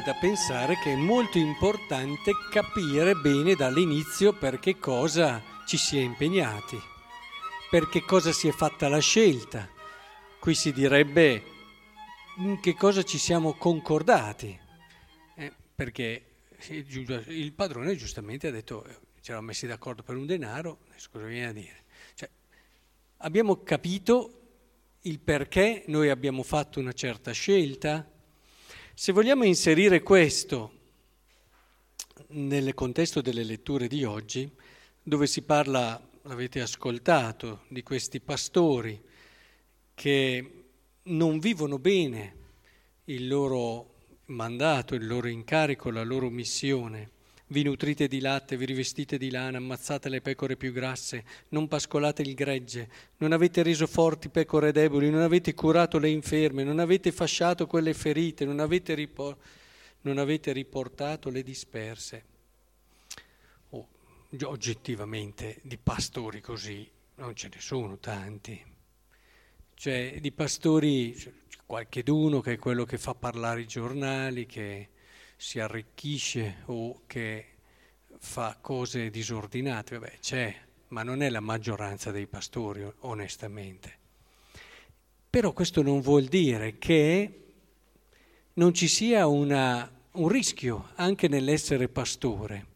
viene da pensare che è molto importante capire bene dall'inizio per che cosa ci si è impegnati, per che cosa si è fatta la scelta. Qui si direbbe in che cosa ci siamo concordati, eh, perché il padrone giustamente ha detto eh, ci eravamo messi d'accordo per un denaro, cosa viene a dire? Cioè, abbiamo capito il perché noi abbiamo fatto una certa scelta. Se vogliamo inserire questo nel contesto delle letture di oggi, dove si parla, l'avete ascoltato, di questi pastori che non vivono bene il loro mandato, il loro incarico, la loro missione, vi nutrite di latte, vi rivestite di lana, ammazzate le pecore più grasse, non pascolate il gregge, non avete reso forti pecore deboli, non avete curato le inferme, non avete fasciato quelle ferite, non avete, ripor- non avete riportato le disperse. Oh, oggettivamente di pastori così non ce ne sono tanti. Cioè di pastori, qualche d'uno che è quello che fa parlare i giornali, che si arricchisce o che fa cose disordinate, vabbè c'è, ma non è la maggioranza dei pastori, onestamente. Però questo non vuol dire che non ci sia una, un rischio anche nell'essere pastore.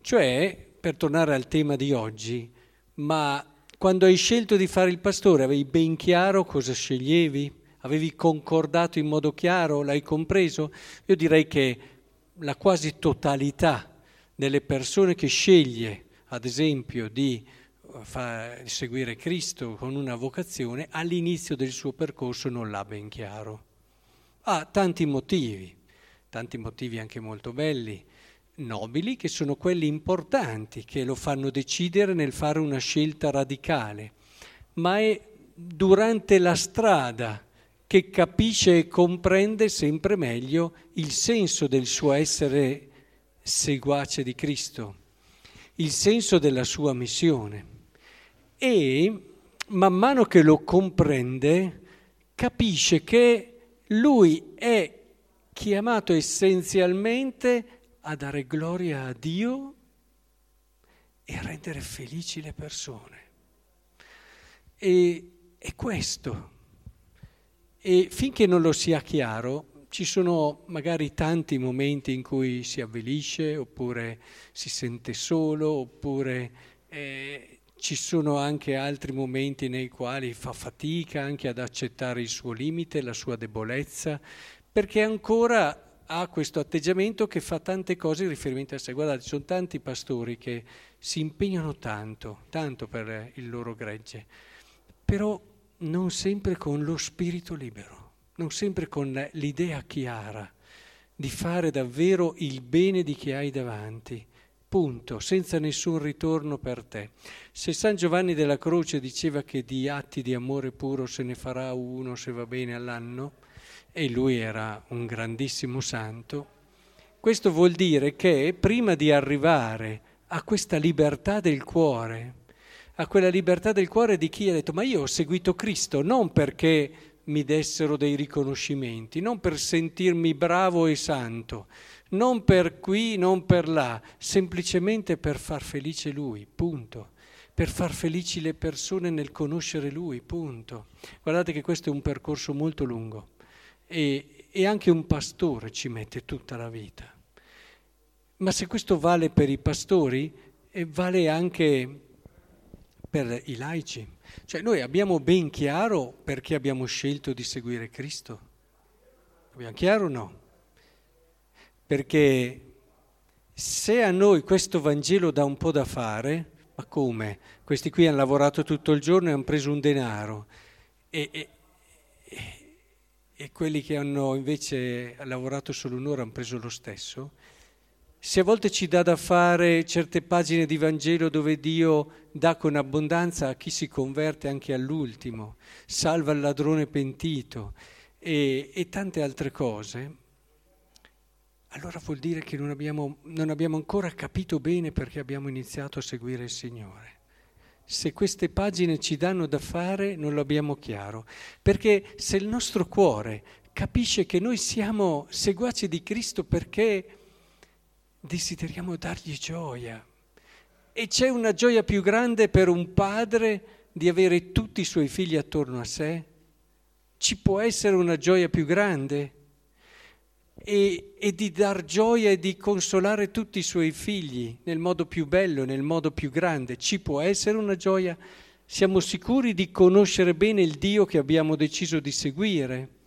Cioè, per tornare al tema di oggi, ma quando hai scelto di fare il pastore avevi ben chiaro cosa sceglievi? Avevi concordato in modo chiaro? L'hai compreso? Io direi che la quasi totalità delle persone che sceglie, ad esempio, di, uh, fa, seguire Cristo con una vocazione, all'inizio del suo percorso non l'ha ben chiaro. Ha tanti motivi, tanti motivi anche molto belli, nobili, che sono quelli importanti, che lo fanno decidere nel fare una scelta radicale, ma è durante la strada che capisce e comprende sempre meglio il senso del suo essere seguace di Cristo, il senso della sua missione. E man mano che lo comprende, capisce che lui è chiamato essenzialmente a dare gloria a Dio e a rendere felici le persone. E è questo e finché non lo sia chiaro, ci sono magari tanti momenti in cui si avvelisce, oppure si sente solo, oppure eh, ci sono anche altri momenti nei quali fa fatica anche ad accettare il suo limite, la sua debolezza, perché ancora ha questo atteggiamento che fa tante cose in riferimento a sé. Guardate, ci sono tanti pastori che si impegnano tanto, tanto per il loro gregge, però non sempre con lo spirito libero, non sempre con l'idea chiara di fare davvero il bene di chi hai davanti, punto, senza nessun ritorno per te. Se San Giovanni della Croce diceva che di atti di amore puro se ne farà uno se va bene all'anno, e lui era un grandissimo santo, questo vuol dire che prima di arrivare a questa libertà del cuore, a quella libertà del cuore di chi ha detto ma io ho seguito Cristo non perché mi dessero dei riconoscimenti, non per sentirmi bravo e santo, non per qui, non per là, semplicemente per far felice Lui, punto. Per far felici le persone nel conoscere Lui, punto. Guardate che questo è un percorso molto lungo e, e anche un pastore ci mette tutta la vita. Ma se questo vale per i pastori, e vale anche per i laici. Cioè noi abbiamo ben chiaro perché abbiamo scelto di seguire Cristo. Abbiamo chiaro o no? Perché se a noi questo Vangelo dà un po' da fare, ma come? Questi qui hanno lavorato tutto il giorno e hanno preso un denaro e, e, e quelli che hanno invece lavorato solo un'ora hanno preso lo stesso, se a volte ci dà da fare certe pagine di Vangelo dove Dio dà con abbondanza a chi si converte anche all'ultimo, salva il ladrone pentito e, e tante altre cose, allora vuol dire che non abbiamo, non abbiamo ancora capito bene perché abbiamo iniziato a seguire il Signore. Se queste pagine ci danno da fare non lo abbiamo chiaro, perché se il nostro cuore capisce che noi siamo seguaci di Cristo perché desideriamo dargli gioia. E c'è una gioia più grande per un padre di avere tutti i suoi figli attorno a sé? Ci può essere una gioia più grande? E, e, di dar gioia e di consolare tutti i suoi figli nel modo più bello, nel modo più grande. Ci può essere una gioia? Siamo sicuri di conoscere bene il Dio che abbiamo deciso di seguire?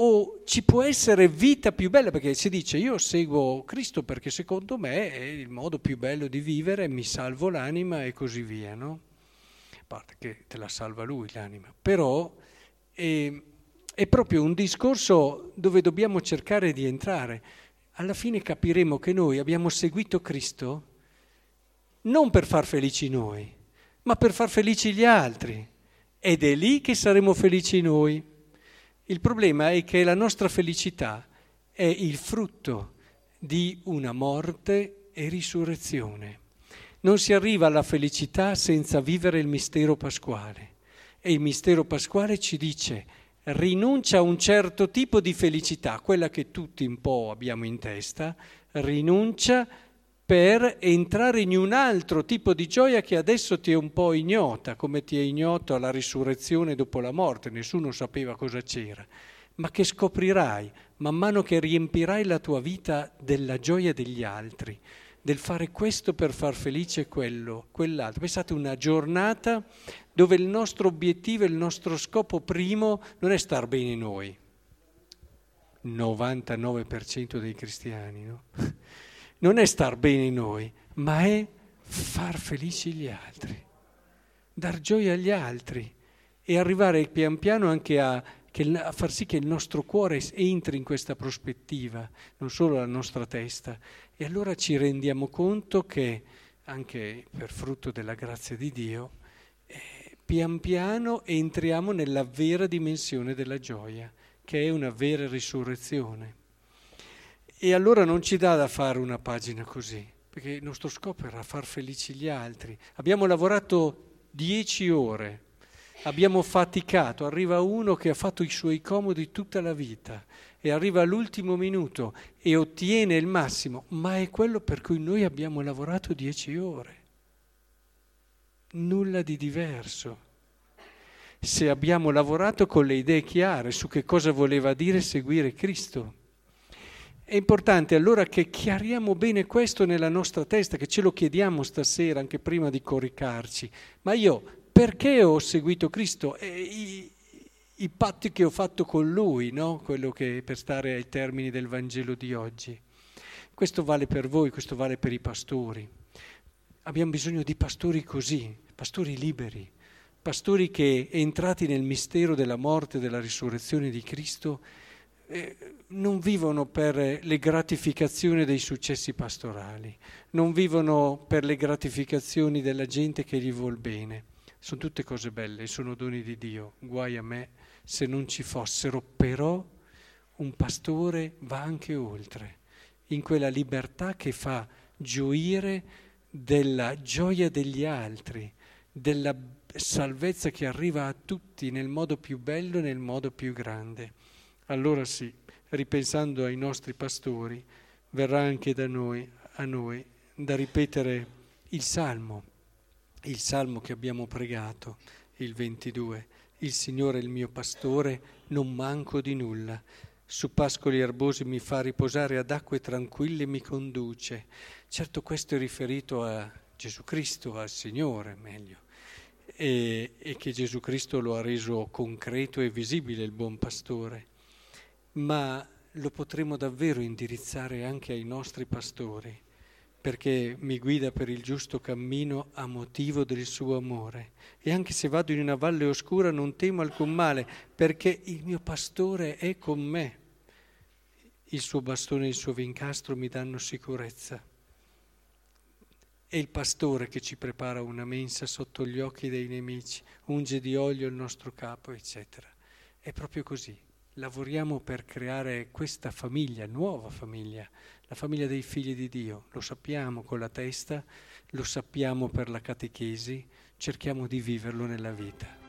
O ci può essere vita più bella? Perché si dice io seguo Cristo perché secondo me è il modo più bello di vivere, mi salvo l'anima e così via, no? parte che te la salva lui l'anima, però è, è proprio un discorso dove dobbiamo cercare di entrare. Alla fine capiremo che noi abbiamo seguito Cristo non per far felici noi, ma per far felici gli altri. Ed è lì che saremo felici noi. Il problema è che la nostra felicità è il frutto di una morte e risurrezione. Non si arriva alla felicità senza vivere il mistero pasquale. E il mistero pasquale ci dice rinuncia a un certo tipo di felicità, quella che tutti un po' abbiamo in testa, rinuncia per entrare in un altro tipo di gioia che adesso ti è un po' ignota, come ti è ignoto la risurrezione dopo la morte, nessuno sapeva cosa c'era, ma che scoprirai man mano che riempirai la tua vita della gioia degli altri del fare questo per far felice quello, quell'altro. Pensate una giornata dove il nostro obiettivo, il nostro scopo primo non è star bene noi. 99% dei cristiani, no? Non è star bene noi, ma è far felici gli altri, dar gioia agli altri e arrivare pian piano anche a a far sì che il nostro cuore entri in questa prospettiva, non solo la nostra testa. E allora ci rendiamo conto che, anche per frutto della grazia di Dio, eh, pian piano entriamo nella vera dimensione della gioia, che è una vera risurrezione. E allora non ci dà da fare una pagina così, perché il nostro scopo era far felici gli altri. Abbiamo lavorato dieci ore abbiamo faticato, arriva uno che ha fatto i suoi comodi tutta la vita e arriva all'ultimo minuto e ottiene il massimo, ma è quello per cui noi abbiamo lavorato dieci ore. Nulla di diverso. Se abbiamo lavorato con le idee chiare su che cosa voleva dire seguire Cristo. È importante allora che chiariamo bene questo nella nostra testa, che ce lo chiediamo stasera anche prima di coricarci. Ma io perché ho seguito Cristo? E i, i, patti che ho fatto con Lui, no? quello che per stare ai termini del Vangelo di oggi. Questo vale per voi, questo vale per i pastori. Abbiamo bisogno di pastori così, pastori liberi, pastori che entrati nel mistero della morte e della risurrezione di Cristo eh, non vivono per le gratificazioni dei successi pastorali, non vivono per le gratificazioni della gente che gli vuol bene sono tutte cose belle, sono doni di Dio, guai a me se non ci fossero, però un pastore va anche oltre, in quella libertà che fa gioire della gioia degli altri, della salvezza che arriva a tutti nel modo più bello e nel modo più grande. Allora sì, ripensando ai nostri pastori, verrà anche da noi, a noi, da ripetere il Salmo il salmo che abbiamo pregato, il 22. Il Signore è il mio pastore, non manco di nulla. Su pascoli erbosi mi fa riposare, ad acque tranquille mi conduce. Certo questo è riferito a Gesù Cristo, al Signore meglio, e, e che Gesù Cristo lo ha reso concreto e visibile il buon pastore. Ma lo potremo davvero indirizzare anche ai nostri pastori perché mi guida per il giusto cammino a motivo del suo amore. E anche se vado in una valle oscura non temo alcun male, perché il mio pastore è con me. Il suo bastone e il suo vincastro mi danno sicurezza. È il pastore che ci prepara una mensa sotto gli occhi dei nemici, unge di olio il nostro capo, eccetera. È proprio così. Lavoriamo per creare questa famiglia, nuova famiglia, la famiglia dei figli di Dio, lo sappiamo con la testa, lo sappiamo per la catechesi, cerchiamo di viverlo nella vita.